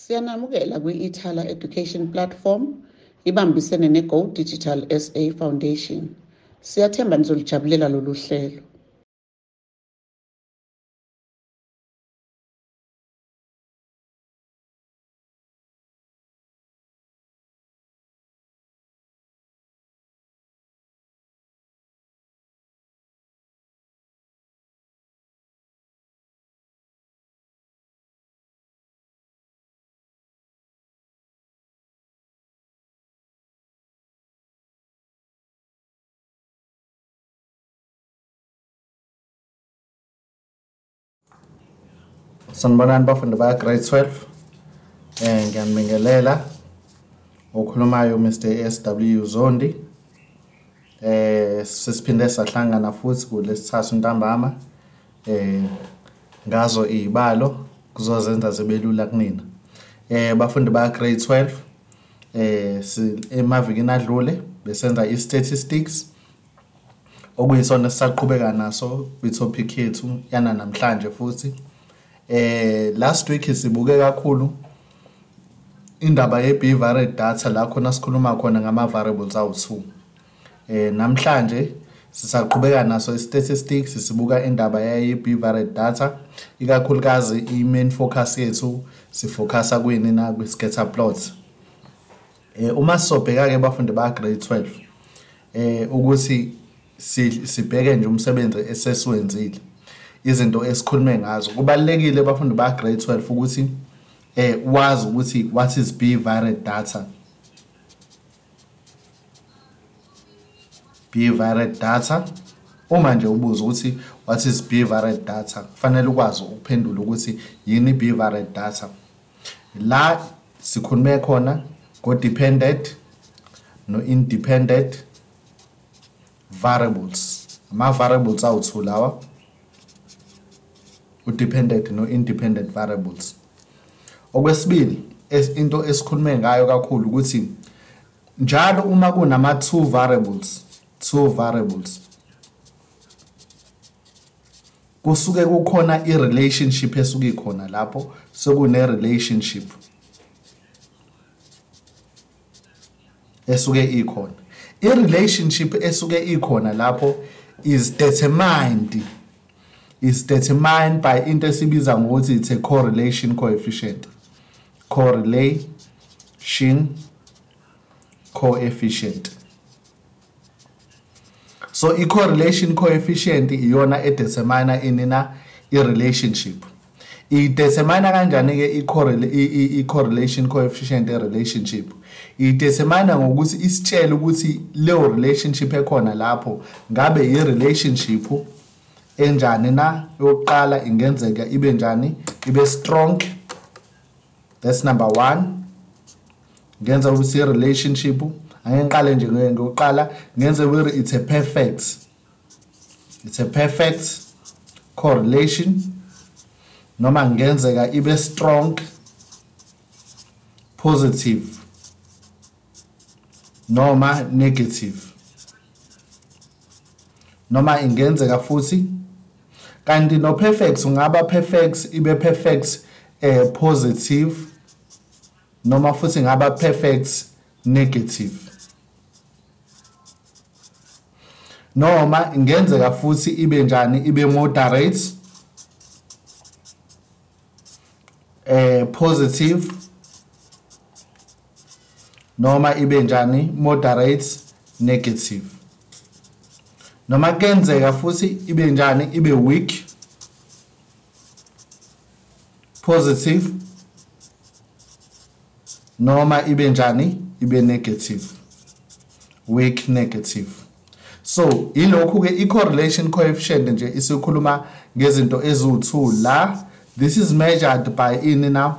Siyanamukela kwi-Ithala Education Platform ibambisene ne-Go Digital SA Foundation. Siyathemba nizolijabulela lolu hlelo. Sanibonani bafundi baka grade 12 eh ngiyanibingelela okhulumayo Mr SW Zondi. Eh sesiphinde sahlangana futhi kulesithathu ntambama eh ngazo izibalo kuzozenza zibe lula kunina. Eh bafundi baka grade 12 eh emavikini adlule besenza i-statistics. Okuyisona sisaqhubeka naso kwitopic yethu yana namhlanje futhi. Eh last week sibuke kakhulu indaba ye B varied data la khona sikhuluma khona ngama variables awu2 eh namhlanje sisaqhubeka naso i-statistics sibuka indaba ye B varied data ikakhulukazi i-main focus yethu sifocusa kwini na kwi scatter plot eh uma sobheka ke bafundi ba grade 12 eh ukuthi sibheke nje umsebenzi esesiwenzile. Izinto esikhulume ngazo. Kubalekile abafundi ba grade 12 ukuthi eh wazi ukuthi what is b varied data. B varied data. Uma nje ubuza ukuthi what is b varied data kufanele ukwazi ukuphendula ukuthi yini b varied data. La sikhulume khona go dependent no independent variables. Ama variables awu2 lawa u-dependent no-independent variables. Okwesibili into esikhulume ngayo kakhulu ukuthi njalo uma kunama two variables two variables kusuke kukhona i-relationship esuke ikhona lapho sekune relationship esuke ikhona. I-relationship esuke ikhona lapho is determined is determined by into esibiza ngokuthi it's a correlation coefficient. Correlation coefficient. So i-correlation coefficient iyona edetermina inina i-relationship idetermina kanjani-ke i-correlation coefficient e-relationship idetermina ngokuthi isitshele ukuthi leyo relationship ekhona lapho ngabe i-relationship enjani na? Yokuqala ingenzeka ibe njani? Ibe strong. That's number 1 ngenza ukuthi i-relationship. Ake ngiqale nje ngokuqala ngenze ukuthi it's a perfect. It's a perfect correlation. Noma ngenzeka ibe strong positive noma negative. Noma ingenzeka futhi kanti no perfect ungaba perfect ibe perfect eh positive noma futhi ngaba perfect negative. Noma ingenzeka futhi ibe njani ibe moderate eh positive noma ibe njani moderate negative. Noma kenzeka futhi ibe njani? Ibe weak positive noma ibe njani? Ibe negative weak negative. So ilokhu ke i-correlation coefficient nje isikhuluma ngezinto eziwu2 la. This is measured by ini na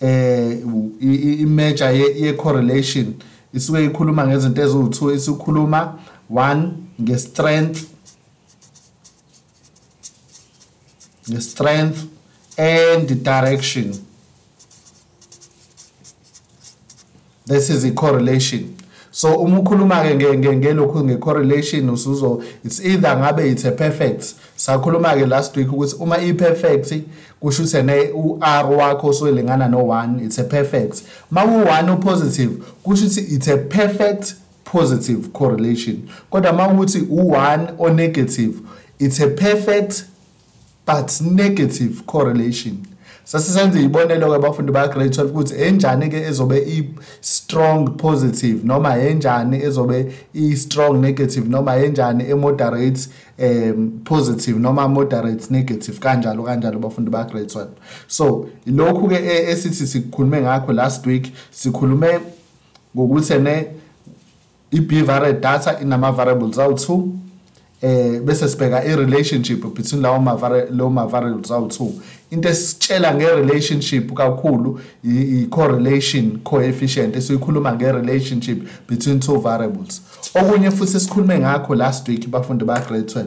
eh i-measure ye-correlation isuke ikhuluma ngezinto eziwu2 isikhuluma one nge-strength nge-strength and direction. This is i-correlation so uma ukhuluma ke ngelokhu nge-correlation usuzo it's either ngabe it's a perfect. Sakhuluma ke last week ukuthi uma i-perfect kusho ukuthi ene u-r wakho usulingana no-1 it's a perfect. Ma u-1 upositive kusho ukuthi it's a perfect positive correlation. Kodwa ma ukuthi u-1 o-negative it's a perfect but negative correlation. Sasisenze ibonelo-ke abafundi baka-grade 12 ukuthi enjani-ke ezobe i-strong positive noma enjani ezobe i-strong negative noma enjani e-moderate um positive noma moderate negative. Kanjalo kanjalo abafundi baka-grade 12 so lokhu-ke e, esithi sikhulume ngakho last week sikhulume ngokuthi ne i-b varied data inama-variables awu-2 eh bese sibheka i-relationship between lawo lawo ma-variables awu-2 into esitshela nge-relationship kakhulu i-correlation coefficient esiyikhuluma nge-relationship between two variables. Okunye futhi esikhulume ngakho last week bafundi ba-grade 12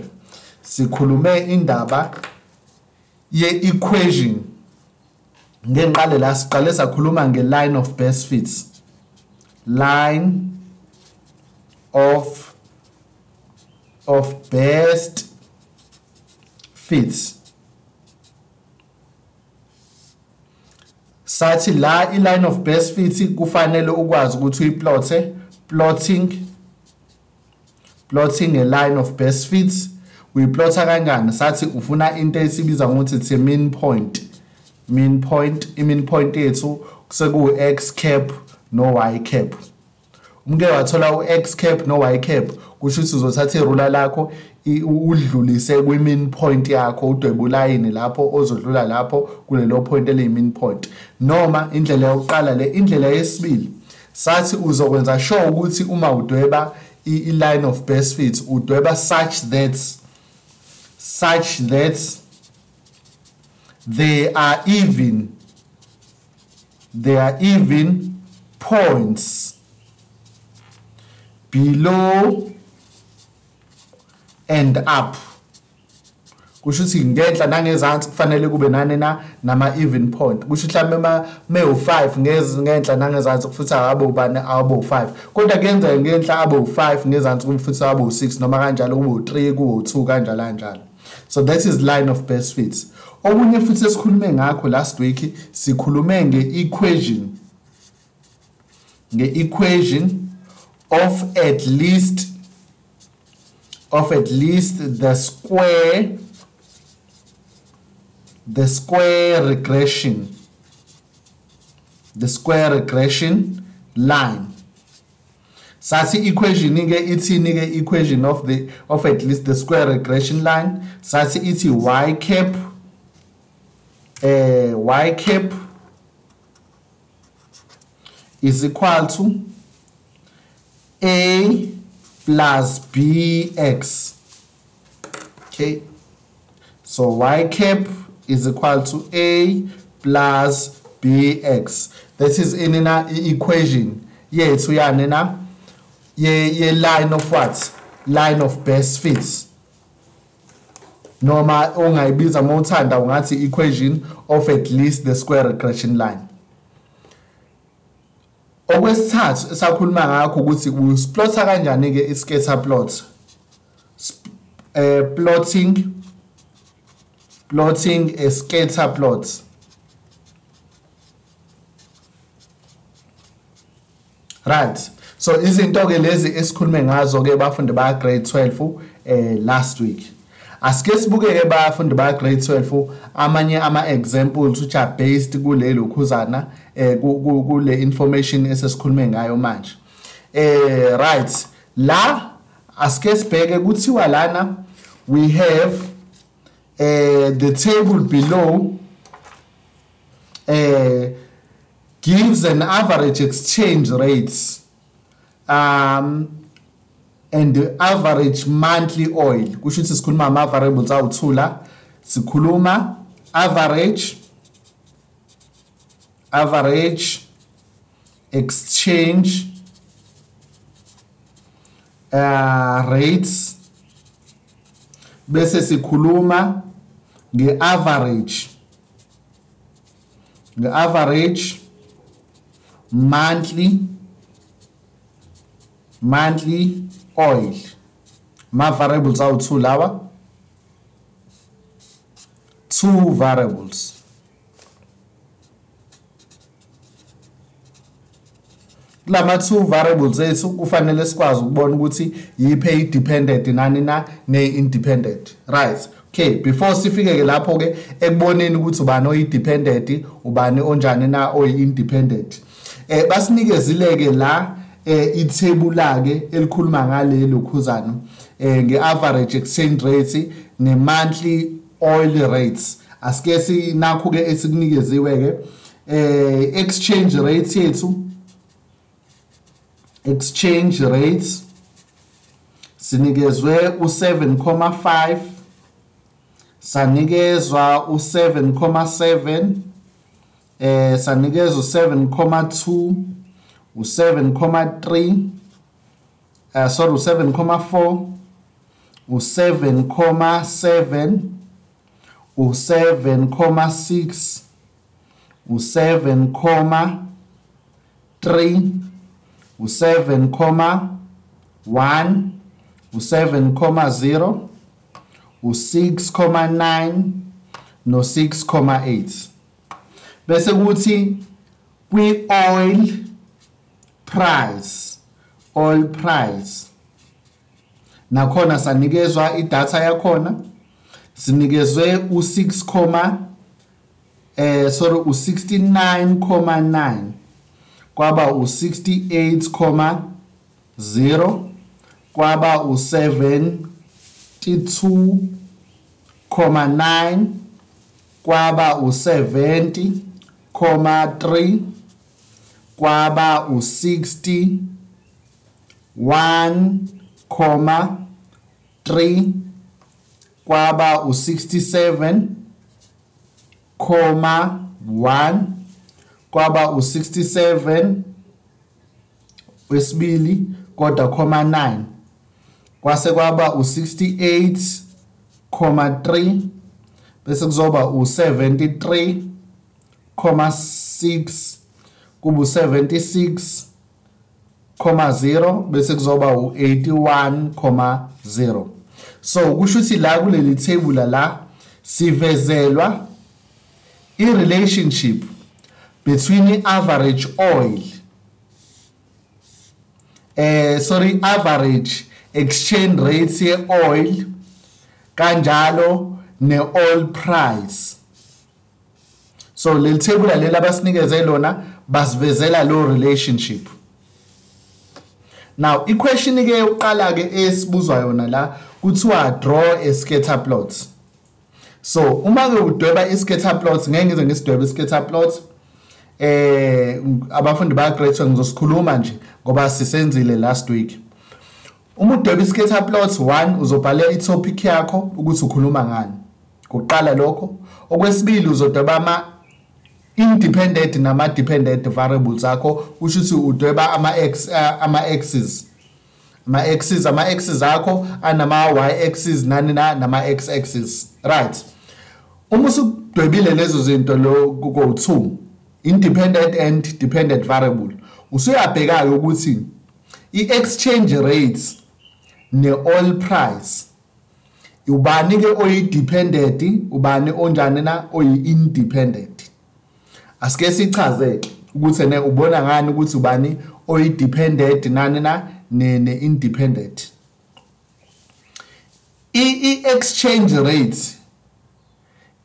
sikhulume indaba ye-equation ngenqale la siqale sakhuluma nge-line of best fits. Line of of best fits. Sathi la i-line of best fit kufanele ukwazi ukuthi uyiplothe plotting plotting a line of best fits. Uyiplotha kanjani sathi ufuna into esibiza ngokuthi it's a mean point mean point i-mean point yethu sekuwu-x cap no-y cap. Umke wathola u-x cap no-y cap kusho ukuthi uzothatha irula lakho udlulise kwi-mean point yakho udwebe ulayini lapho ozodlula lapho kulelo point eliyi-mean point. Noma indlela yokuqala le indlela yesibili sathi uzokwenza sure ukuthi uma udweba i-line of best fit udweba such that such that they are even they are even points. Below and up. Kusho ukuthi ngenhla nangezansi kufanele kube nani na nama even point. Kusho mhlambe ma me u5 ngezi ngenhla nangezansi futhi akabe ubani abo u5 kodwa kuyenzeka ngenhla abo u5 ngezansi kube futhi abo u6 noma kanjalo kube u3 kube u2 kanjalo kanjalo. So that is line of best fits. Okunye futhi esikhulume ngakho last week sikhulume nge-equation nge-equation of at least of at least the square the square regression the square regression line. Sathi equation ke ithini ke equation of the of at least the square regression line sathi ithi y cap eh y cap is equal to a plus bx okay so y cap is equal to a plus bx that is in na equation. Yethu yani na ye ye line of what? Line of best fits. Noma ongayibiza uma uthanda ungathi equation of at least the square regression line. Okwesithathu esakhuluma ngakho ukuthi usplotha kanjani ke iscatter plot eh plotting plotting a scatter plot. Right. So izinto ke lezi esikhulume ngazo ke bafundi ba grade 12 eh last week. Asike sibuke ke bafundi ba grade 12 amanye ama examples which are based kule lokhuzana eh kule information esesikhulume ngayo manje. Eh right. La asike sibheke kuthiwa lana we have uh, the table below uh, gives an average exchange rates. Um and the average monthly oil kusho ukuthi sikhuluma ama variables awuthula sikhuluma average average exchange uh, rates bese sikhuluma ngeaverage ngeaverage monthly monthly oil. Ma variables awu 2 lawa? Two variables. Kulama two variables ethu kufanele sikwazi ukubona ukuthi yiphi idependent nani na ne-independent. Right. Okay before sifike-ke lapho-ke ekuboneni ukuthi ubani oyi-dependent ubani onjani na oyi-independent. Eh, um basinikezile-ke la eh ithebula ke elikhuluma ngale lokhuzana eh ngeaverage exchange rate ne-monthly oil rates. Asike sinakho ke esikunikeziwe ke eh exchange rate yethu exchange rates sinikezwe u7,5 sanikezwa u7,7 eh sanikezwa u7,2 u7,3 uh sorry u7,4 u7,7 u7,6 u7,3 u7,1 u7,0 u6,9 no6,8 bese kuthi kwi oil price oil price. Nakhona sanikezwa idatha yakhona sinikezwe u6, eh sorry u69,9 kwaba u68,0 kwaba u72,9 kwaba u70,3 kwaba u60 1,3 kwaba u67 1 kwaba u67 wesibili kodwa comma 9 kwase kwaba u68 3 bese kuzoba u73 6 kuba u76 0 bese kuzoba u81 0 so kusho ukuthi la kuleli table la sivezelwa i-relationship between i-average oil eh sorry average exchange rate ye-oil kanjalo ne-oil price. So leli table leli abasinikeze lona basivezela lo relationship. Now iquestion ke yokuqala ke esibuzwa yona la kuthiwa draw a scatter plot. So uma ke udweba i-scatter plot ngeke ngize ngisidwebe i-scatter plot eh abafundi ba grade 12 ngizosikhuluma nje ngoba sisenzile last week. Uma udweba i-scatter plot 1 uzobhala i-topic yakho ukuthi ukhuluma ngani. Kuqala lokho. Okwesibili uzodweba ama independent nama dependent variables akho usho ukuthi udweba ama x ama axes ama axes ama axes akho anama y axes nani na nama x axes right. Uma usudwebile lezo zinto lo kuko 2 independent and dependent variable usuyabheka ukuthi i-exchange rates ne-oil price ubani ke oyi-dependent ubani onjani na oyi-independent? Asike sichazeke ukuthi ne ubona ngani ukuthi ubani oyi-dependent nani na ne-independent. I-exchange rate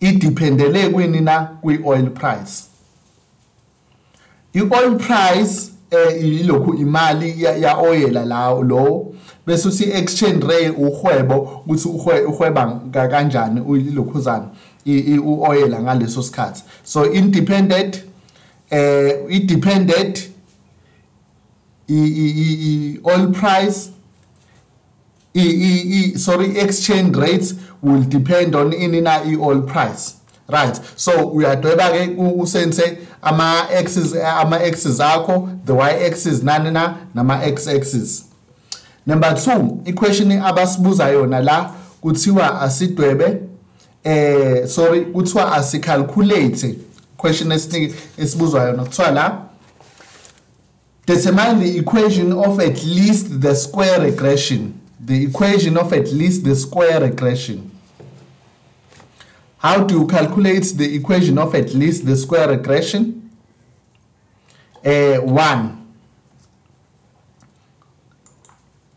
idependele kwini na kwi-oil price? I-oil price eh ilokhu imali ya-oyela lawo lo bese uthi exchange rate uhwebo ukuthi uhweba kanjani ilokhuzana u-oyela ngaleso sikhathi. So independent eh i-dependent i-oil price i, i, sorry exchange rates will depend on inina i-oil price. Right. So uyadweba ke usense ama axes ama axes akho the y axis nani na nama x axis number 2 equation abasibuza yona la kuthiwa asidwebe eh sorry kuthiwa asicalculate question esinike esibuzwa yona kuthiwa la determine the equation of at least the square regression. The equation of at least the square regression. How do you calculate the equation of at least the square regression? Uh, one.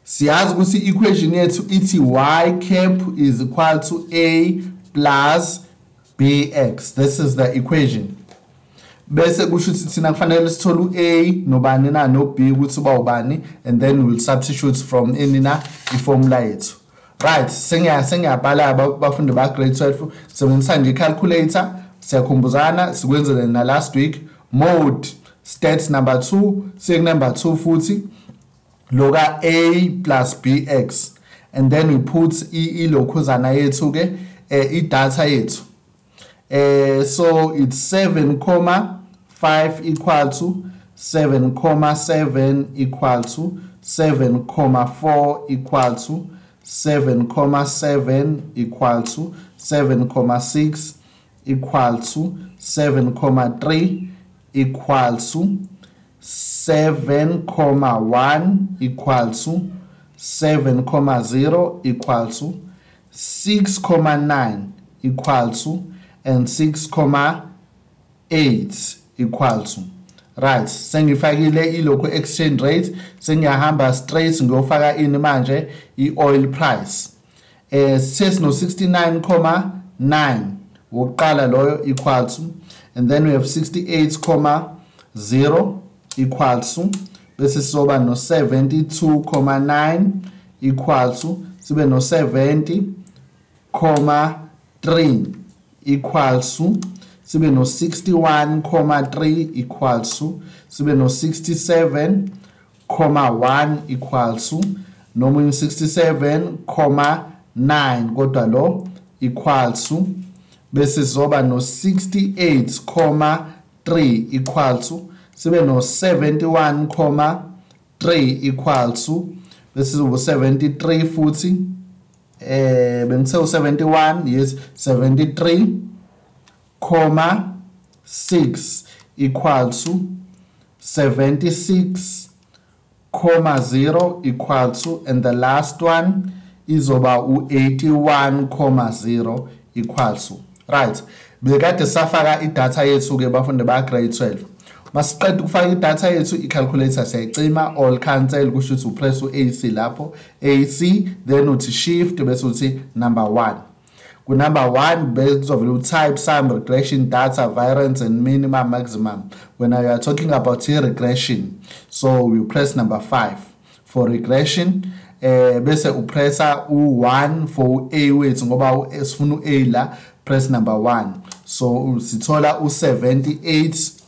Siyazi ukuthi i-equation yethu ithi y cap is equal to a plus bx this is the equation. Bese kusho ukuthi thina kufanele sithole u-a nobani na no-b ukuthi uba ubani and then we'll substitute from ini na iformula yethu. Right sengiyabhala bafundi ba-grade 12 sebenzisa nje i-calculator siyakhumbuzana sikwenzele na last week. Mode stats number 2 sek number 2 futhi loka a plus bx and then we put ilokhuzana yethu ke eh, i-data yethu. Eh so it's 7 comma 5 equal to 7 comma 7 equal to 7 comma 4 equal to 7 comma 7 equal to 7 comma 6 equal to 7 comma 3 equal to 7 comma 1 equal to 7 comma 0 equal to 6 comma 9 equal to and 6 comma 8 equal to. Right sengifakile ilokho exchange rate sengiyahamba straight ngiyofaka ini manje i-oil price. Eh sithe sino 69,9 wokuqala loyo equal to and then we have 68,0 equal to bese sizoba no 72,9 equal to sibe no 70,3 equal to sibe no 61,3 equal to sibe no 67,1 equal to noma 67,9 kodwa lo equal to bese sizoba no 68,3 equal to sibe no 71,3 equal to bese sizoba 73 futhi eh bengithe u71 yes 73 comma 6 equal to 76 comma 0 equal to and the last one izoba u81 comma 0 equal to. Right. Bekade safaka idatha yethu ke bafundi ba grade 12 masiqeda ukufaka idatha yethu i-calculator siyayicima all cancel kusho ukuthi upress u-ac lapho ac then uthi shift bese uthi number 1 kunumber 1 bezovela utype sum regression data variance and minimum maximum. When you are talking about regression so you press number 5 for regression eh bese upressa u1 for a wethu ngoba sifuna u-a la press number 1 so sithola u78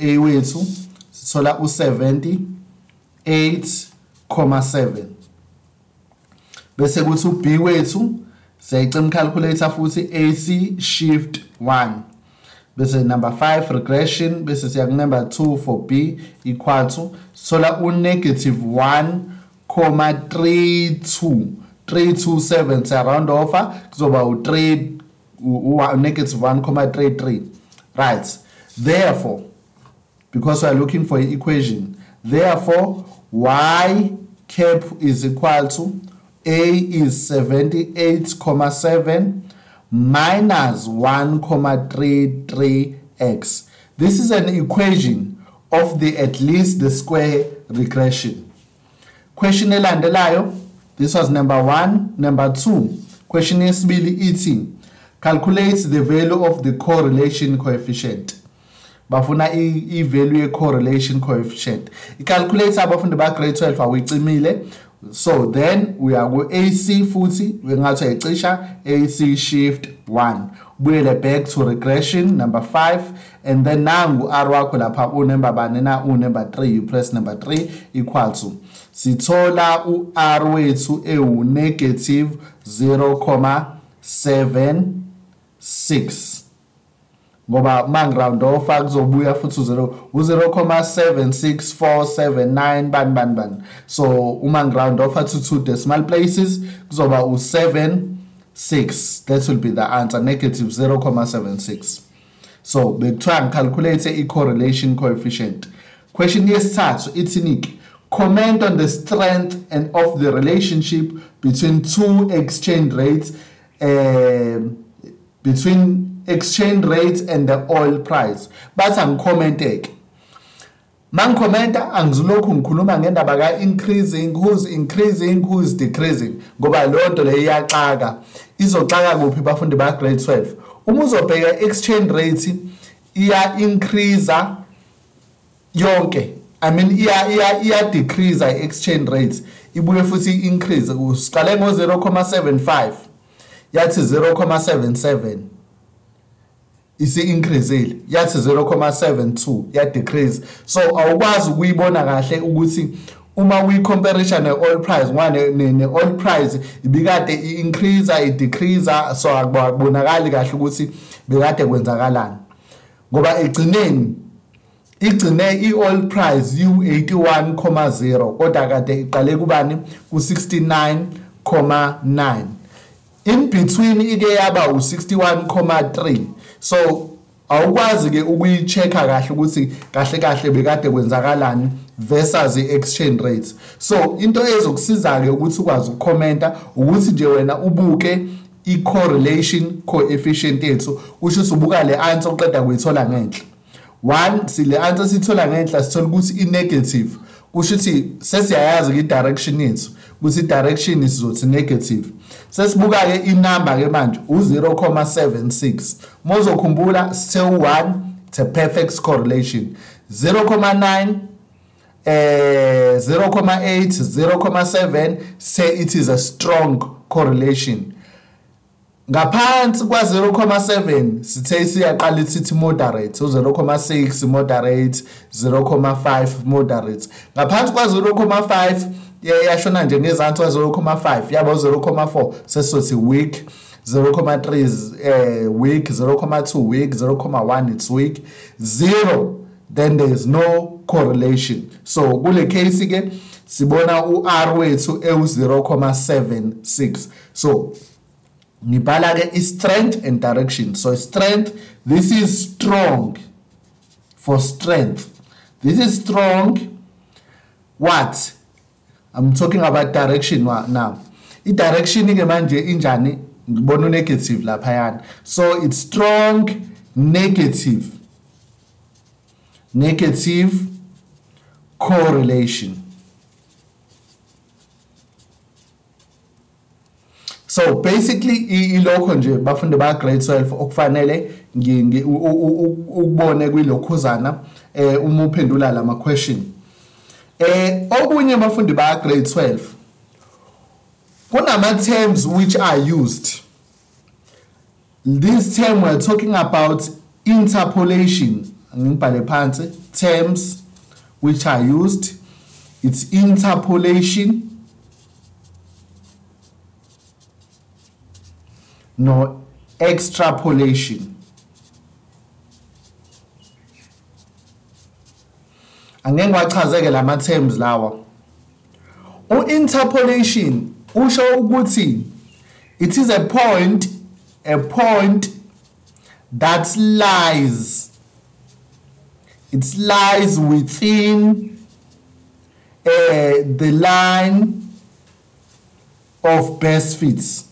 a wethu sithola u78,7 bese kuthi uB wethu siyayicima calculator futhi AC shift 1 bese number 5 regression bese siya ku number 2 for B equal to sithola u negative 1,32 327 siya round off kuzoba u 3 u negative 1,33 right. Therefore because we are looking for an equation. Therefore, y cap is equal to a is 78,7 minus 1,33x. This is an equation of the at least the square regression. Question elandelayo, this was number 1, number 2. Question is yesibili ithi calculate the value of the correlation coefficient. Bafuna i-value ye-correlation coefficient. I-calculator abafundi ba-grade 12 awuyicimile. So then uya ku-ac futhi ngathi uyayicisha ac shift 1 ubuyele back to regression number 5 and then nangu r wakho lapha unember bani na unember 3 you press number 3 equal to. Sithola u-r wethu ewu-negative 0,76 ngoba mangiround off kuzobuya futhi u0 u0,76479 bani bani bani. So uma ngiround off to two decimal places kuzoba u7 6 that will be the answer. Negative 0,76 so bekuthiwa ngicalculate i-correlation coefficient. Question yesithathu ithini comment on the strength and of the relationship between two exchange rates uh, between exchange rate and the oil price. Bathi angicommente ke mangikhomenta angizulokhu ngikhuluma ngendaba ka-increasing who's increasing who's decreasing ngoba leyo nto leyo iyaxaka. Izoxaka kuphi bafundi ba-grade 12 uma uzobheka exchange rate iya-increase yonke. I mean iya iya iya decrease i-exchange rate. Ibuye futhi i-increase siqale ngo-0,75 yathi 0,77 isi-increasile yathi 0,72 ya-decrease. So awukwazi ukuyibona kahle ukuthi uma uyi-comparisha ne-oil price ngoba ne-oil price ibikade i-increase i-decrease so akubonakali kahle ukuthi bekade kwenzakalani. Ngoba egcineni igcine i-oil price u-81,0 kodwa kade iqale kubani? Ku-69,9 in between ike yaba u-61,3 so awukwazi ke ukuyi-check-a kahle ukuthi kahle kahle bekade kwenzakalani versus i-exchange rate so into ezokusiza-ke ukuthi ukwazi ukukhomenta ukuthi nje wena ubuke i-correlation coefficient yethu kusho ukuthi ubuka le answer uqeda kuyithola ngenhla. One sile answer sithola ngenhla sithola ukuthi i-negative kusho ukuthi sesiyayazi i-direction yethu. Ukuthi i-direction sizothi negative. Sesibuka-ke inamba-ke manje u-0,76 uma uzokhumbula sithe u-1 it's a perfect correlation. 0,9 eh 0,8 0,7 say it is a strong correlation. Ngaphansi kwa 0,7 sithe siyaqala sithi moderate u0,6 moderate 0,5 moderate. Ngaphansi kwa 0,5 yashona nje ngezansi kwa 0,5 yaba u0,4 sesizothi weak. 0,3 eh weak. 0,2 weak. 0,1 it's weak. 0 then there is no correlation. So kule case ke sibona uR wethu ewu0,76 so ngibhala ke i-strength and direction. So strength this is strong for strength. This is strong what? I'm talking about direction now. I-direction ke manje injani? Ngibona negative laphayana. So it's strong negative. Negative correlation. So basically ilokho nje bafunde ba grade 12 okufanele ukubone kwilokhuzana eh uma uphendula lama question eh okunye bafundi ba grade 12 kunama terms which are used. This term we're talking about interpolation. Ngibhale phansi. Terms which are used it's interpolation. No extrapolation. Angeke ngiwachazeke lama terms lawa. U-interpolation usho ukuthi it is a point a point that lies. It lies within uh, the line of best fits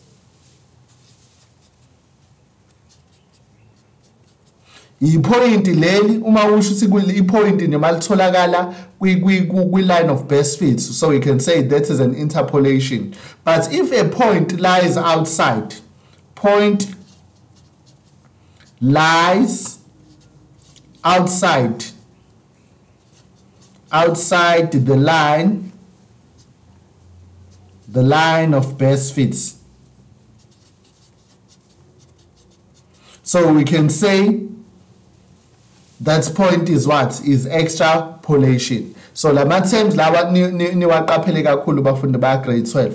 ipoint leli uma usho ukuthi ipoint noma litholakala kwi-line of best fits. So we can say that is an interpolation. But if a point lies outside point lies outside outside the line the line of best fits. So we can say that point is what? Is extrapolation. So lama terms lawa niwaqaphele kakhulu bafundi ba grade 12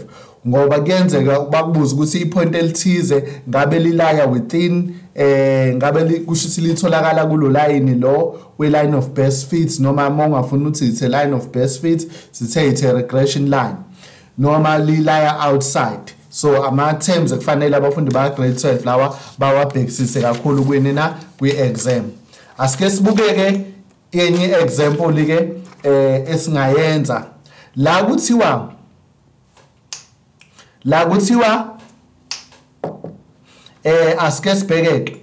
ngoba kuyenzeka bakubuza ukuthi ipoint elithize ngabe lilaya within eh ngabe kusho ukuthi litholakala kulo line lo we line of best fits noma uma ungafuna ukuthi it's a line of best fits sithe it's a regression line noma lilaya outside. So ama terms ekufanele abafundi ba grade 12 lawa bawabhekisise kakhulu kwenina kwi exam asike sibukeke enye example ke eh esingayenza. La kuthiwa la kuthiwa eh asike sibhekeke.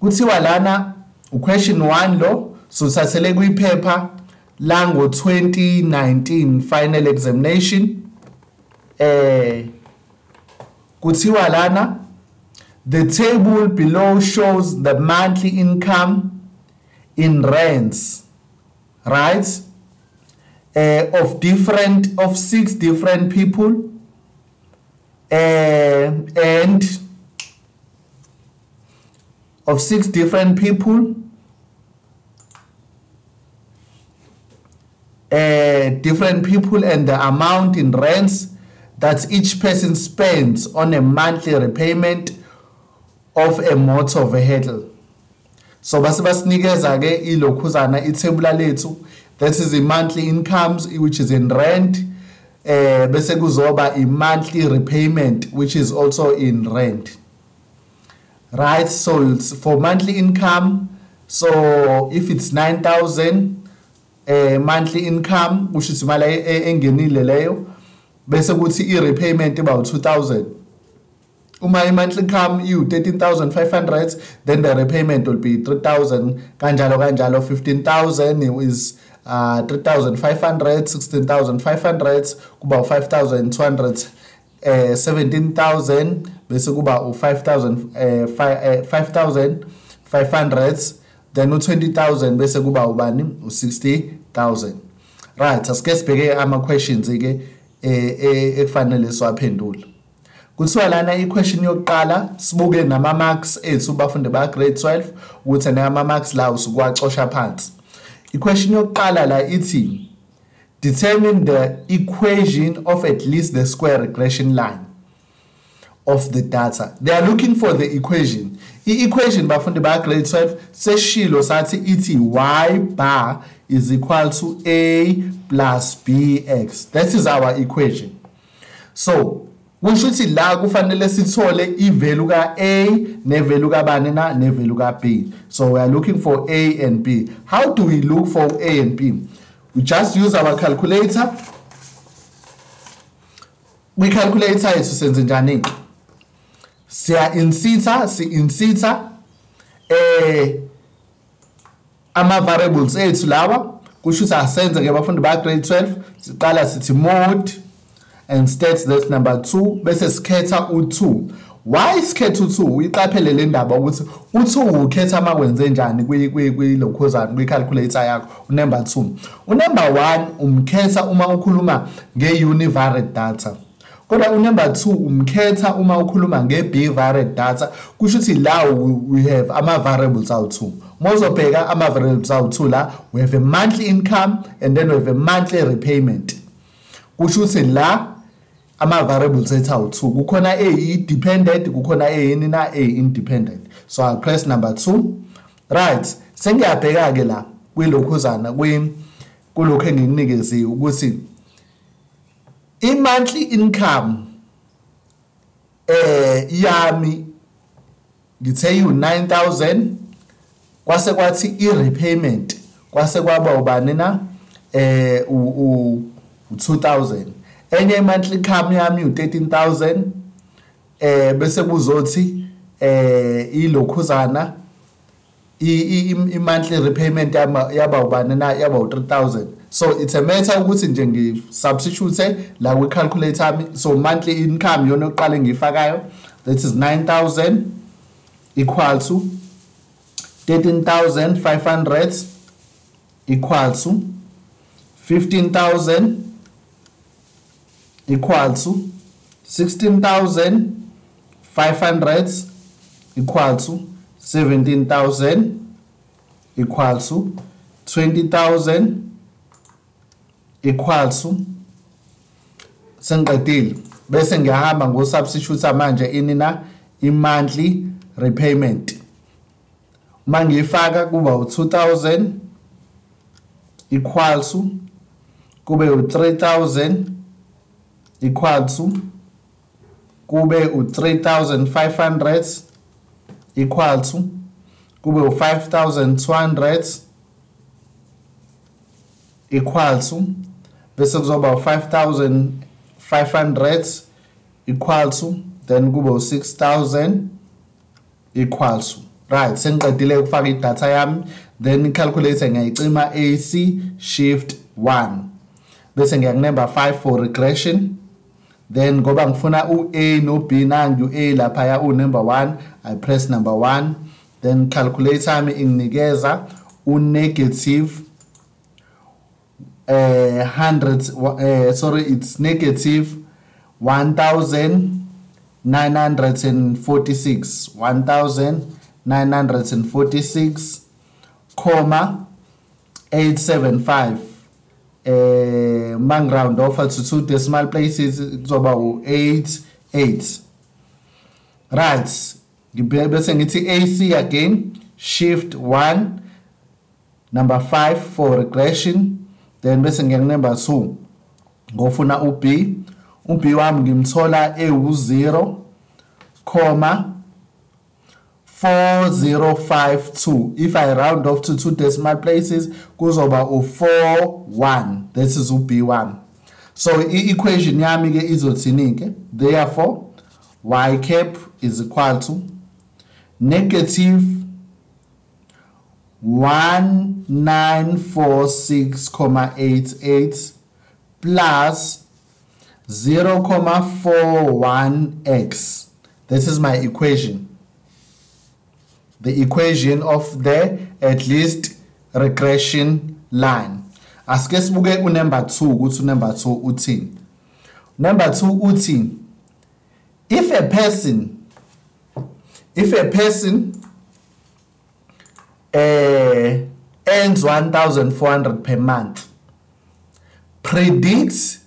Kuthiwa lana uquestion 1 lo suthathele kwiphepha lango 2019 final examination. Eh kuthiwa lana the table below shows the monthly income in rands right? Uh, of different of six different people. Uh, and of six different people uh, different people and the amount in rents that each person spends on a monthly repayment of a motor vehicle. So base basinikeza ke ilokhuzana ithebula lethu that is the monthly incomes which is in rent eh bese kuzoba i monthly repayment which is also in rent right so it's for monthly income so if it's 9000 eh monthly income kusho ukuthi imali e- e- engenile leyo bese kuthi i repayment iba u2000 uma i monthly income iu 13500 then the repayment will be 3000 kanjalo kanjalo 15000 is uh 3500 16500 kuba u5200 eh 17000 bese kuba u5000 eh 5500 then u20000 bese kuba ubani u60000 right asike sibheke ama questions ke eh ekufanele siwaphendule. Kuthiwa lana i-question yokuqala sibuke nama marks ethu bafunde ba grade 12 ukuthi nama marks la usukwacosha phansi. I-question yokuqala la ithi determine the equation of at least the square regression line of the data. They are looking for the equation. I-equation bafundi ba grade 12 seshilo sathi ithi y bar is equal to a plus bx that is our equation. So kusho ukuthi la kufanele sithole ivalue ka A nevalue kabani na nevalue ka B. So we are looking for A and B. How do we look for A and B? We just use our calculator. We calculator yethu senze njani? Siya insita si insita eh ama variables ethu lawa. Kusho ukuthi asenze ke bafundi ba grade 12 siqala sithi mod and states that number 2 bese sikhetha u2 why sikhetha u2 uyiqaphele le ndaba ukuthi u2 ukhetha ama kwenze njani kwilokhuzana kwicalculator yakho. Unumber 2 unumber 1 umkhetha uma ukhuluma ngeunivariate data. Kodwa unumber 2 umkhetha uma ukhuluma ngebivariate data. Kusho ukuthi la we have ama variables awu2 mozobheka ama variables awu2 la we have a monthly income and then we have a monthly repayment. Kusho ukuthi la ama variables ethu awu2 kukhona a dependent kukhona a yini na? A independent so i press number 2 right. Sengiyabheka ke la kwilokhuzana kwi kulokho enginikeziwe ukuthi i monthly income eh yami ngithe u 9000 kwase kwathi i repayment kwase kwaba ubani na? Eh u 2000 enye monthly income yami u13000 eh bese kuzothi eh ilokhuzana i monthly repayment yaba ubani na yaba u3000 so it's a matter ukuthi nje ngi-substitute la kwi-calculator yami. So monthly income yona yokuqala engiyifakayo that is 9000 equal to 13500 equal to 15000 equal to 16500 equal to 17000 equal to 20000 equal to sengiqedile bese ngiyahamba ngo substitute manje ini na i monthly repayment. Uma ngiyifaka kuba u2000 equal to kube u3000 equal to kube u3500 equal to kube u5200 equal to bese kuzoba u5500 equal to then kube u6000 equal to right sengiqedile ukufaka idatha yami then i-calculator ngiyayicima AC shift 1 bese ngiya number 5 for regression. Then ngoba ngifuna u-A no-B nangu u-A laphaya u-number 1 I press number 1 then calculator yami inginikeza u-negative uh, 100 uh, sorry it's negative 1946 1946 comma 875 eh mang round off to two decimal places kuzoba u8 8 right. Bese ngithi AC again shift 1 number 5 for regression then bese ngiya number 2 ngofuna uB uB wami ngimthola ewu0 comma 4052 if i round off to two decimal places kuzoba u41 this is ub1 so i-equation yami ke izothini ke therefore y cap is equal to negative 1946,88 plus 0,41x this is my equation. The equation of the at least regression line. Asike sibuke unumber 2 ukuthi unumber 2 uthini? Number 2 uthi if a person if a person uh, earns 1400 per month predicts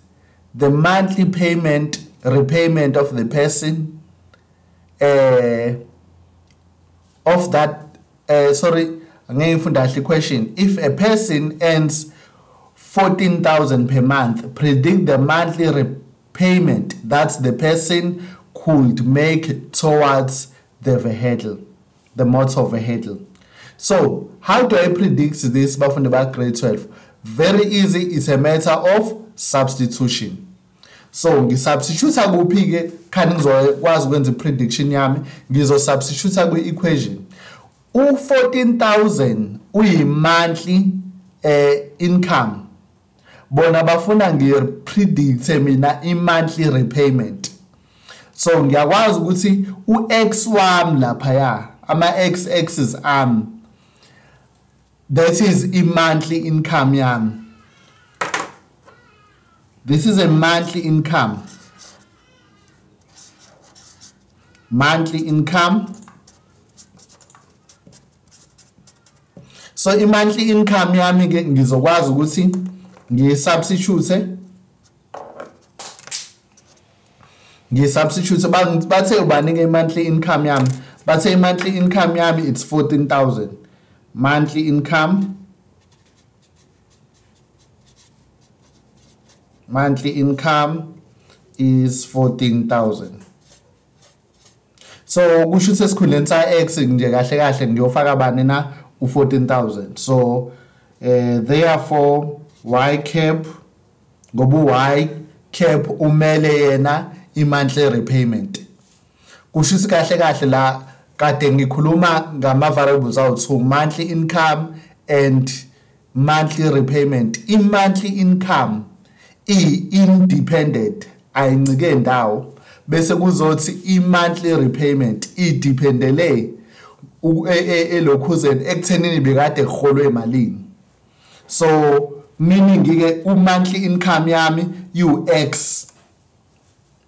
the monthly payment repayment of the person uh, of that uh, sorry kahle question if a person earns 14000 per month predict the monthly repayment that the person could make towards the vehicle the motor vehicle. So how do i predict this bafundi ba grade 12 very easy it's a matter of substitution so ngisubstitute kuphi ke khani ngizokwazi ukwenza i-prediction yami? Ngizosubstitute kwi-equation. U-14000 uyi-monthly eh income. Bona bafuna ngipredict mina i-monthly repayment. So ngiyakwazi ukuthi u-x wami laphaya ama-x axis ami that is i-monthly income yami. This is a monthly income. Monthly income. So i-monthly income yami ke ngizokwazi ukuthi ngisubstitute ngisubstitute bathe ubanike i-monthly income yami. Bathe i-monthly income yami it's 14000 monthly income. Monthly income is 14000 so kusho ukuthi esikhundleni sa x nje kahle kahle ngiyofaka bani na? U14000 so uh, therefore y cap ngoba y cap umele yena i-monthly repayment. Kusho ukuthi kahle kahle la kade ngikhuluma ngama variables awu2 monthly income and monthly repayment. I-monthly income i-independent ayincike ndawo bese kuzothi i-monthly repayment idependele elokhuzeni ekuthenini bekade kuholwe emalini. So meaning ke u-monthly income yami u-x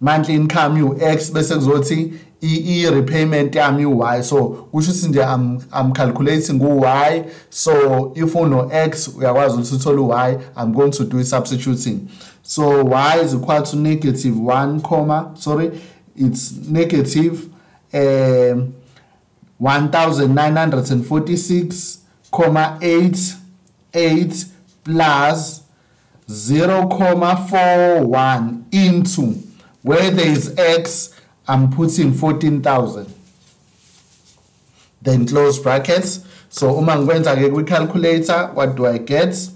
monthly income u-x bese kuzothi i-repayment yami u-y so kusho ukuthi nje I'm, I'm calculating u-y so if uno-x uyakwazi ukuthi uthole u-y I'm going to do substituting so y is equal to negative 1 comma sorry it's negative um, 1946 comma 8 8 plus 0.41 into where there is x I'm putting 14,000 then close brackets. So uma ngikwenza ke kwi calculator what do I get?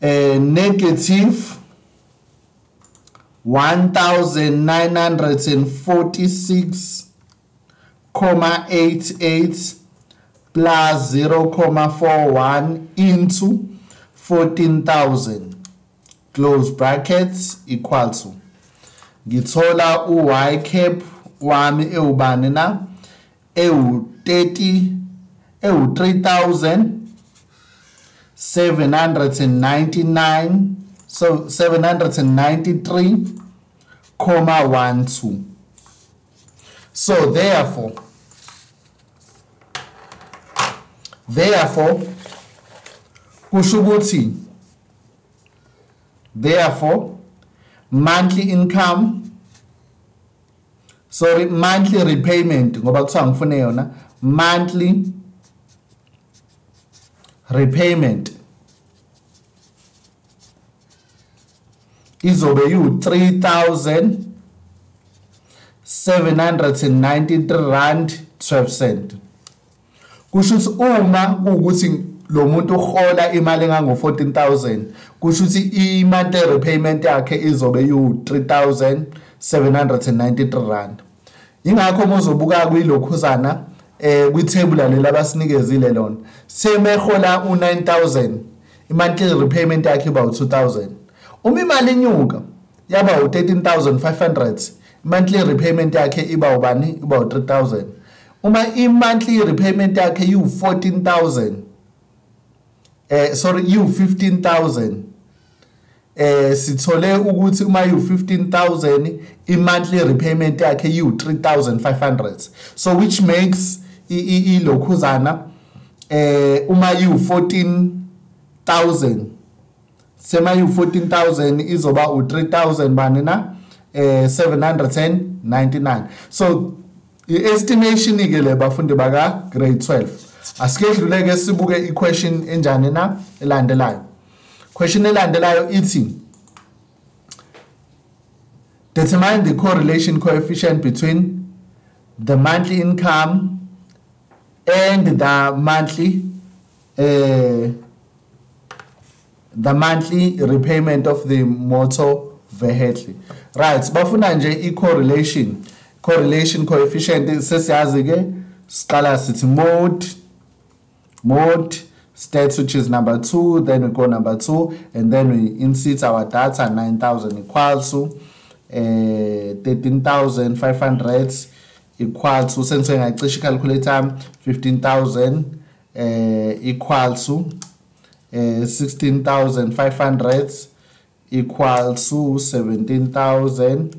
A negative 1946 0.88 plus 0.41 into 14,000 close brackets equal to ngithola u-y cap wami ewubani na? Ewu-30 ewu-3799 so 793,12 so therefore therefore kusho ukuthi therefore monthly income. Sorry monthly repayment ngoba kuthiwa ngifune yona. Monthly repayment. Izobe yu-3 793 rand 12 cent. Kusho ukuthi uma kuwukuthi lo muntu uhola imali engango-14000 kusho ukuthi i-monthly repayment yakhe izobe yu-3793 rand. Ingakho uma uzobuka kwilokhuzana eh kwithebula lela abasinikezile lona semehola u9000 i-monthly repayment yakhe iba u2000 uma imali inyuka yaba u13500 monthly repayment yakhe iba ubani? Iba u3000 uma i-monthly repayment yakhe iwu14000 eh sorry iwu15000 eh sithole ukuthi uma iwu15000 i-monthly repayment yakhe iwu3500 so which makes ilokhuzana eh uma iwu14000 sema iwu14000 izoba u3000 bani na? Eh 799 so i-estimation ke le bafundi baka grade 12 asike dluleke sibuke i-question enjani na elandelayo. Question elandelayo ithi determine the correlation coefficient between the monthly income and the monthly uh, the monthly repayment of the motor vehicle. Right bafuna nje i-correlation correlation coefficient sesiyazi ke siqala sithi mode mode stats which is number 2 then we go number 2 and then we insert our data 9000 equals to eh 13500 equal to senze ngayicisha calculator 15000 eh equal to eh 16500 equal to 17000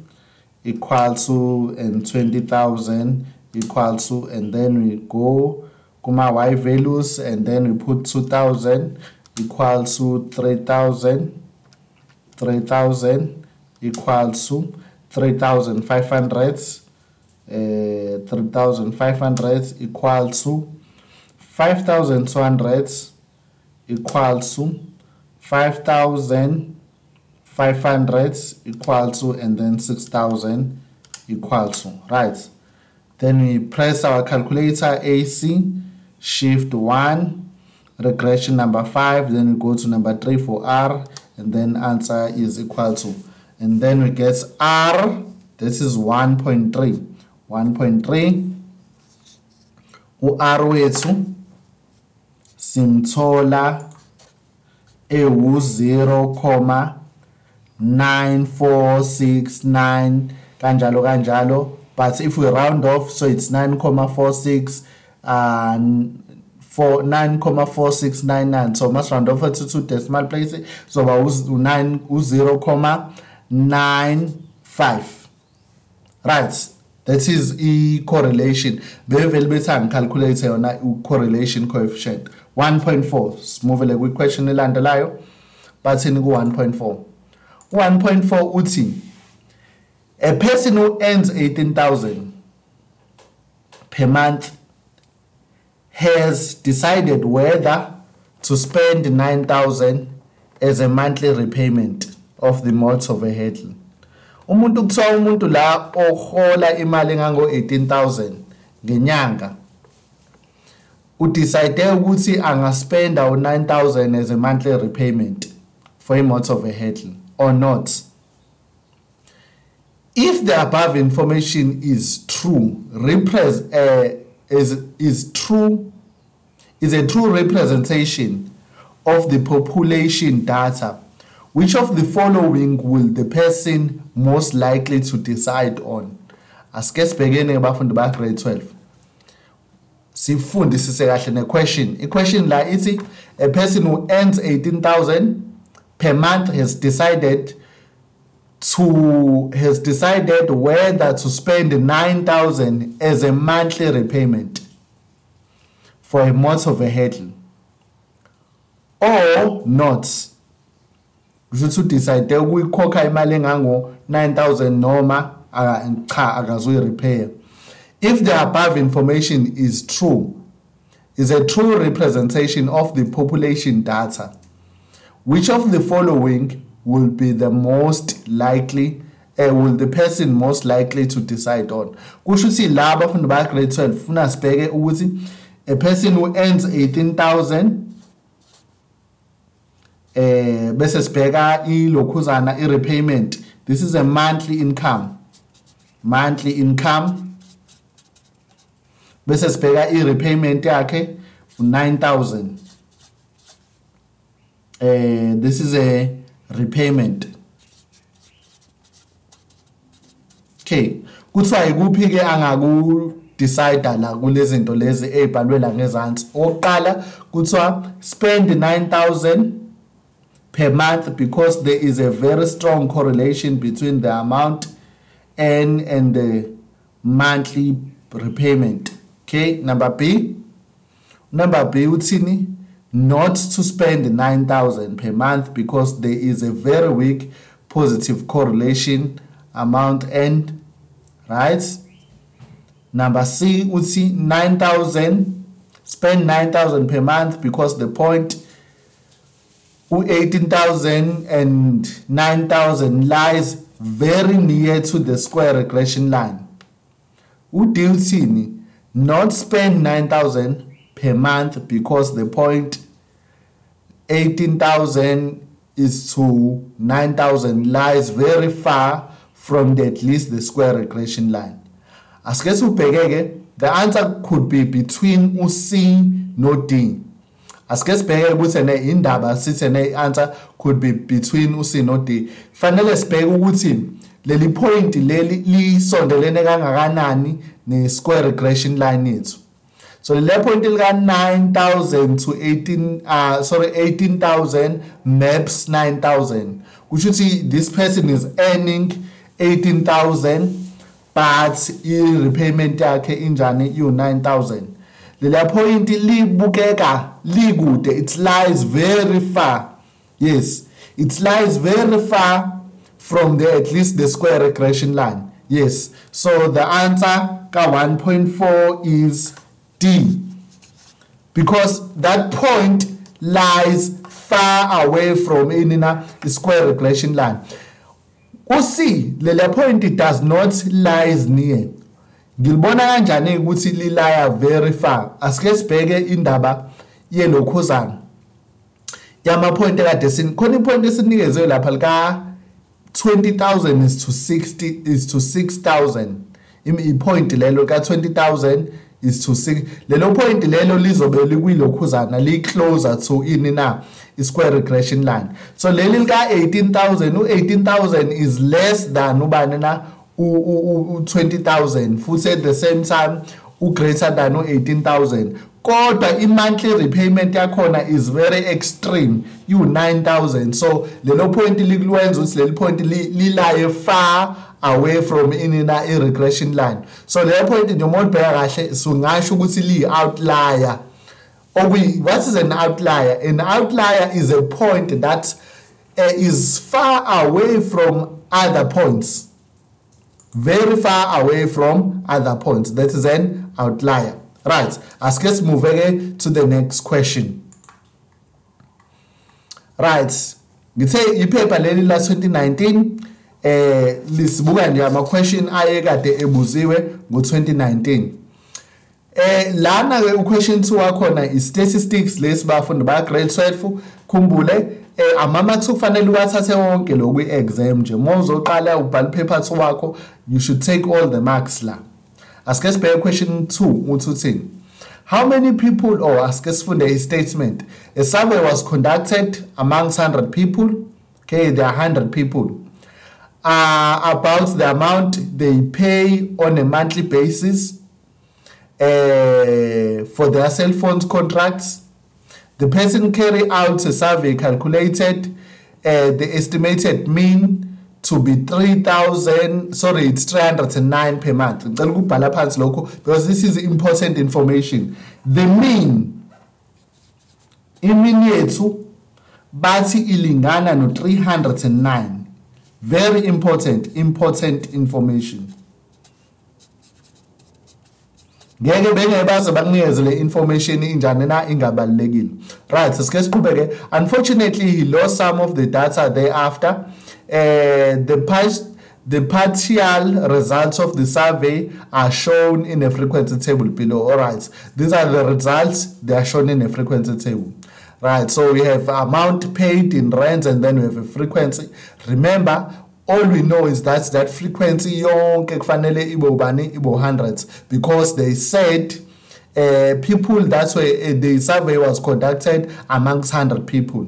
equal to and 20000 equal to and then we go kuma y values and then we put 2000 equal to 3000 3000 equal to 3500 uh, 3500 equal to 5200 equal to 5500 equal to and then 6000 equal to right? Then we press our calculator AC shift 1 regression number 5 then we go to number 3 for R and then answer is equal to. And then we get R this is 1.3 1.3 u-R wethu simthola ewu 0.9469 kanjalo kanjalo. But if we round off so it's 9.46 and for 9.4699 so must round off to two decimal places so ba u9 u0.95 right. That is i-correlation. Bevele bethi angicalculate yona i-correlation coefficient. 1.4 simuvele kwi-question elandelayo bathini ku-1.4 u-1.4 uthi a person who earns 18000 per month has decided whether to spend 9000 as a monthly repayment of the motor vehicle umuntu kuthiwa umuntu la ohola imali engango 18000 ngenyanga udecide ukuthi angaspenda u9000 as a monthly repayment for a motor vehicle or not. If the above information is true repres uh, is is true is a true representation of the population data which of the following will the person most likely to decide on? Asike sibhekene abafundi ba grade 12 sifundisise kahle ne question i question la ithi a person who earns 18000 per month has decided to has decided whether to spend 9000 as a monthly repayment for a motor vehicle or not. Kusho ukuthi udecide ukuyikhokha imali engango 9000 noma cha akazoyi-repair if the above information is true is a true representation of the population data which of the following will be the most likely uh, will the person most likely to decide on. Kusho ukuthi la abafundi ba grade 12 funa sibheke ukuthi a person who earns 18000 eh bese sibheka ilokhuzana i-repayment this is a monthly income. Monthly income. Bese sibheka i-repayment yakhe u-9000 eh this is a repayment. Okay kuthiwa ikuphi ke angaku decide la kulezi zinto lezi ezibhalwe la ngezansi? Oqala kuthiwa spend 9000 per month because there is a very strong correlation between the amount earned and the monthly repayment. Okay number b. Number b uthini? Not to spend 9000 per month because there is a very weak positive correlation amount and right? Number c uthi 9000 spend 9000 per month because the point u-18000 and 9000 lies very near to the square regression line. uD uthini not spend 9000 per month because the point 18000 is to 9000 lies very far from the, at least the square regression line. Asike sibhekeke the answer could be between uC no D. Asike sibheke ukuthi ne indaba sithi ne answer could be between uC no D. Fanele sibheke ukuthi leli point leli lisondelene kangakanani ne square regression line yethu. So le point lika 9000 to 18 uh sorry 18000 maps 9000 kusho ukuthi this person is earning 18000 but i repayment yakhe injani? You 9000 lela point libukeka likude it lies very far. Yes it lies very far from the at least the square regression line. Yes so the answer ka 1.4 is D because that point lies far away from inina square regression line. uC lela point it does not lies near. Ngilibona kanjani ukuthi lilaya very far? Asike sibheke indaba yelokhuzana. Yama point ekade sin khona ipoint esinikezwe lapha lika 20000 is to 60 is to 6000 ipoint lelo ka 20000 is to 6 lelo point lelo lizobe likwilokhuzana li closer to ini na i-square regression line. So leli lika 18000 u18000 is less than ubani na u20000 futhi at the same time u-greater than u18000 kodwa i-monthly repayment yakhona is very extreme you-9000 so lelo point likulwenza ukuthi leli point lilaye far away from inina i-regression line. So leyo point noma ulibheka kahle sungasho ukuthi liyi-outlier okuyi what is an outlier? An outlier is a point that uh, is far away from other points. Very far away from other points. That is an outlier. Right. Asike simuveke to the next question. Right. You ngithe iphepha leli la 2019 eh lisibuka nje ama question ayekade ebuziwe ngo2019 eh lana ke uquestion 2 wakhona i statistics lesibafundi ba grade 12 khumbule eh ama-marks okufanele uwathathe wonke lo kwi-exam nje. Uma uzoqala ubhala upaper 2 wakho you should take all the marks la. Asike sibheke question 2 uthi uthini? How many people or asike sifunde i-statement? A survey was conducted amongst 100 people. Okay there are 100 people. Uh, about the amount they pay on a monthly basis uh, for their cell phones contracts. The person carry out a survey calculated uh, the estimated mean to be 3000 sorry it's 309 per month. Ngicela because this is important information. The mean imini yethu bathi ilingana no 309 very important important information. Ngeke bengeke baze bakunikeze le information injani na ingabalekile right sike siqhubeke. Unfortunately he lost some of the data thereafter uh, the past the partial results of the survey are shown in a frequency table below. All right these are the results they are shown in a frequency table. Right so we have amount paid in rands and then we have a frequency. Remember all we know is that that frequency yonke kufanele ibe ubani? Ibe hundreds. Because they said uh, people that's why uh, the survey was conducted amongst 100 people.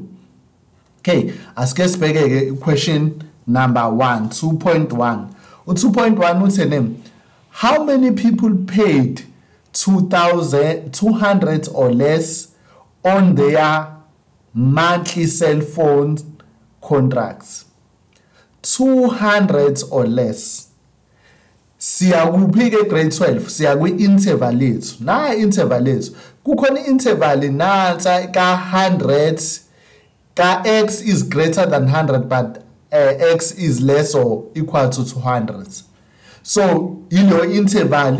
Okay asike sibheke ke question number 1 2.1 u2.1 uthene how many people paid 2000 200 or less on their monthly cell phone contracts. 200 or less. Siya kuphi ke grade 12 siya kwi interval yethu. Na interval yethu. Kukhona interval nansa ka 100 ka x is greater than 100 but uh, x is less or equal to 200 so ilo interval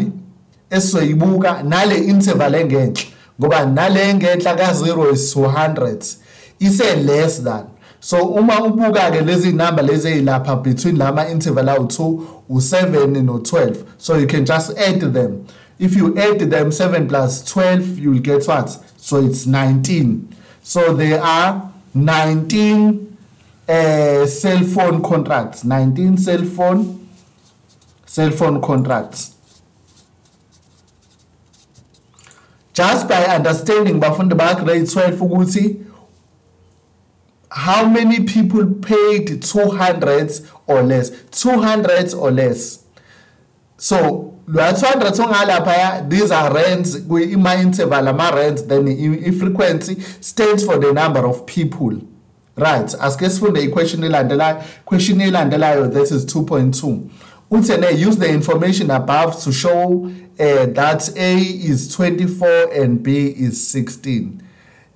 esizoyibuka nale interval engenhla. Ngoba nale engenhla ka 0 is 200 ise less than. So uma ubuka ke lezi number lezi ezilapha between lama interval awu2 u7 no12 so you can just add them. If you add them 7 plus 12 you will get what? So it's 19 so there are 19 uh, cell phone contracts. 19 cell phone cell phone contracts. Just by understanding bafundi ba grade 12 ukuthi how many people paid 200 or less? 200 or less. So lwa 200 ongalapha these are rands ima interval ama rands then i frequency stands for the number of people. Right. Asike sifunde iquestion elandelayo question elandelayo that is 2.2 uthene use the information above to show uh, that a is 24 and b is 16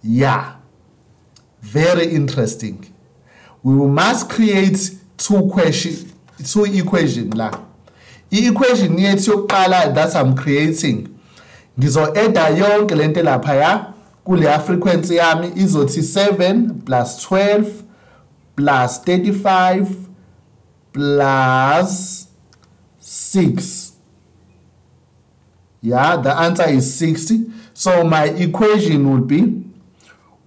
yeah very interesting. We must create two question two equation la. I-equation yethu yokuqala that I'm creating ngizo-eda yonke lento lapha ya kuleya frequency yami izothi 7 plus 12 plus 35 plus 6 yeah the answer is 60 so my equation would be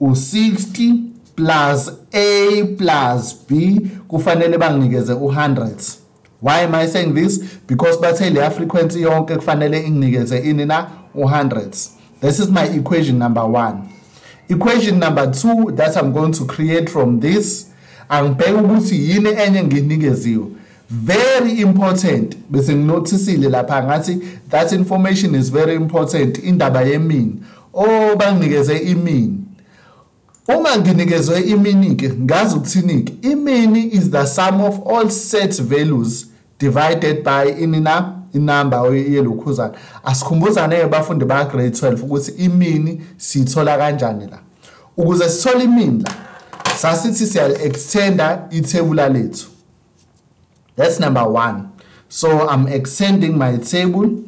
u60 plus a plus b. Kufanele banginikeze u100 why am i saying this? Because bathe leya frequency yonke kufanele inginikeze ini na u100 this is my equation number 1 equation number 2 that i'm going to create from this angibheke ukuthi yini enye nginikeziwe very important. Bese nginotisile lapha ngathi that information is very important indaba yemean oh banginikeze imean uma nginikezwe imini ke ngazi ukuthini ke imini is the sum of all set values divided by inina inamba yelokhuzana asikhumbuzane bafundi ba grade 12 ukuthi imini sithola kanjani la. Ukuze sithole imini la sasithi siya extenda ithebula lethu. That's number 1 so i'm extending my table.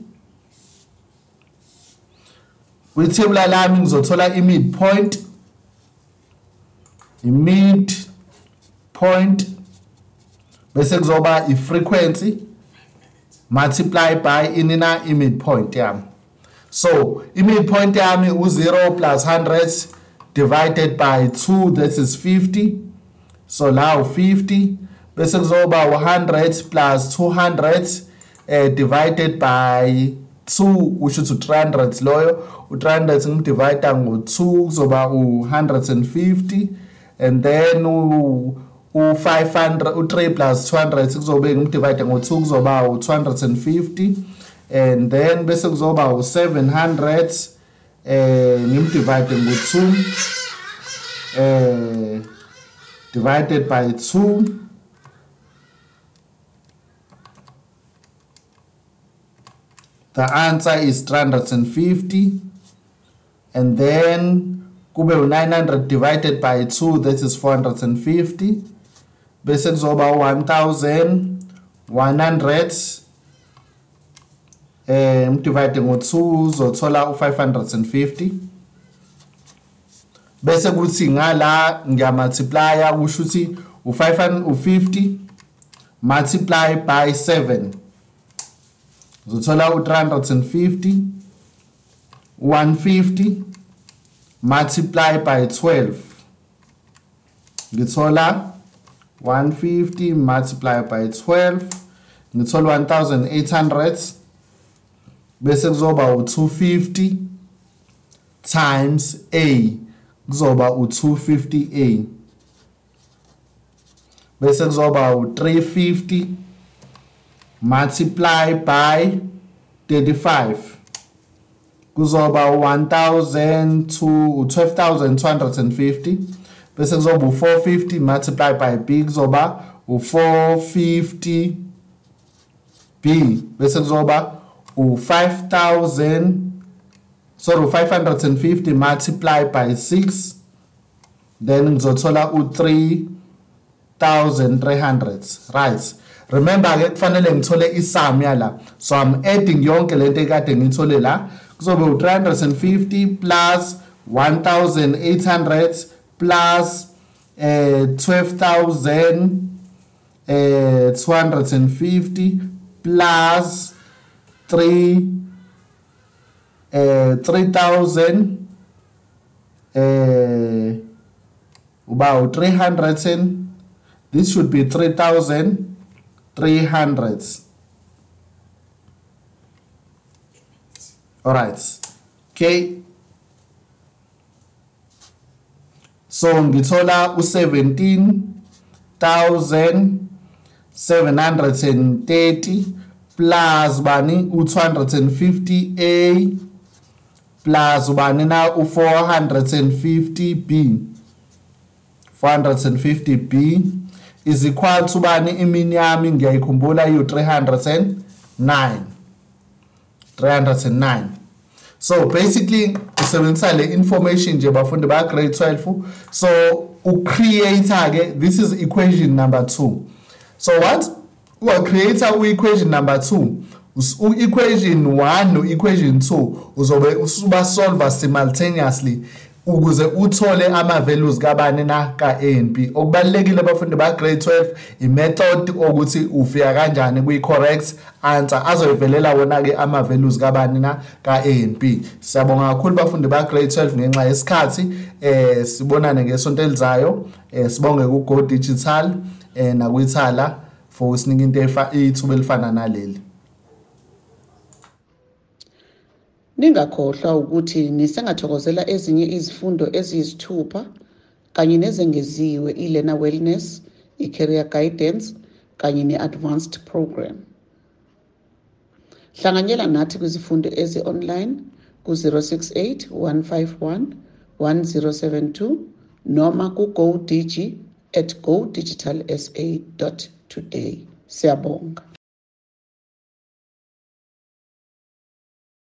Kwithebula lami ngizothola i-midpoint. I-mid point bese kuzoba i-frequency multiply by inina i-midpoint yami. So i-midpoint yami u-0 plus 100 divided by 2 that is 50 so la u50 bese kuzoba u100 plus 200 eh divided by 2 usho ukuthi 300 loyo. U300 ngimdivide ngo2 kuzoba u150 and then u u500 u3 plus 200 kuzobe ngimdivide ngo2 kuzoba u250 and then bese kuzoba u700 eh ngimdivide ngo2 eh divided by 2 the answer is 350 and then kube u900 divided by 2 that is 450 bese kuzoba 1100 eh divide ngo2 uzothola u550 bese kuthi ngala ngiyamultiply kusho ukuthi u550 multiply by 7 uzothola u350 150 multiply by 12 ngithola 150 multiply by 12 ngithola 1800 bese kuzoba u250 times a kuzoba u250a bese kuzoba u350 multiply by 35 kuzoba u1000 to u12250 bese kuzoba u450 multiply by b kuzoba u450 b bese kuzoba u5000 sorry u550 multiply by 6 then ngizothola u3300 right. Remember ke kufanele ngithole isum yala. So i'm adding yonke lento ekade ngithole la. Kuzobe u350 plus 1800 plus eh 12000 eh 250 plus 3 eh 3000 eh about 300 and this should be 3300 all right. Okay so ngithola u17730 plus bani u250a plus ubani na? U450b 450b is equal to bani imini yami ngiyayikhumbula iyu309 309 so basically usebenzisa le information nje bafundi ba grade 12 so ucreator ke this is equation number 2 so once ucreator u-equation number 2 u-equation 1 no-equation 2 uzobe usuba solver simultaneously ukuze uthole ama-values kabani na ka-a and b. Okubalulekile abafundi ba-grade 12 i-method okuthi ufika kanjani kwi-correct answer azoyivelela wona-ke ama-values kabani na ka-a and b. Siyabonga kakhulu bafundi ba-grade 12 ngenxa yesikhathi eh sibonane ngesonto elizayo eh sibonge ku-go digital eh nakwithala for usinika into ithuba elifana naleli. Ningakhohlwa ukuthi nisengathokozela ezinye izifundo eziyisithupha kanye nezengeziwe i-Learner Wellness, i-Career Guidance kanye ne-Advanced Program. Hlanganyela nathi kwizifundo ezi-online ku-068 151 1072 noma ku-GoDigi at godigitalsa.today. Siyabonga.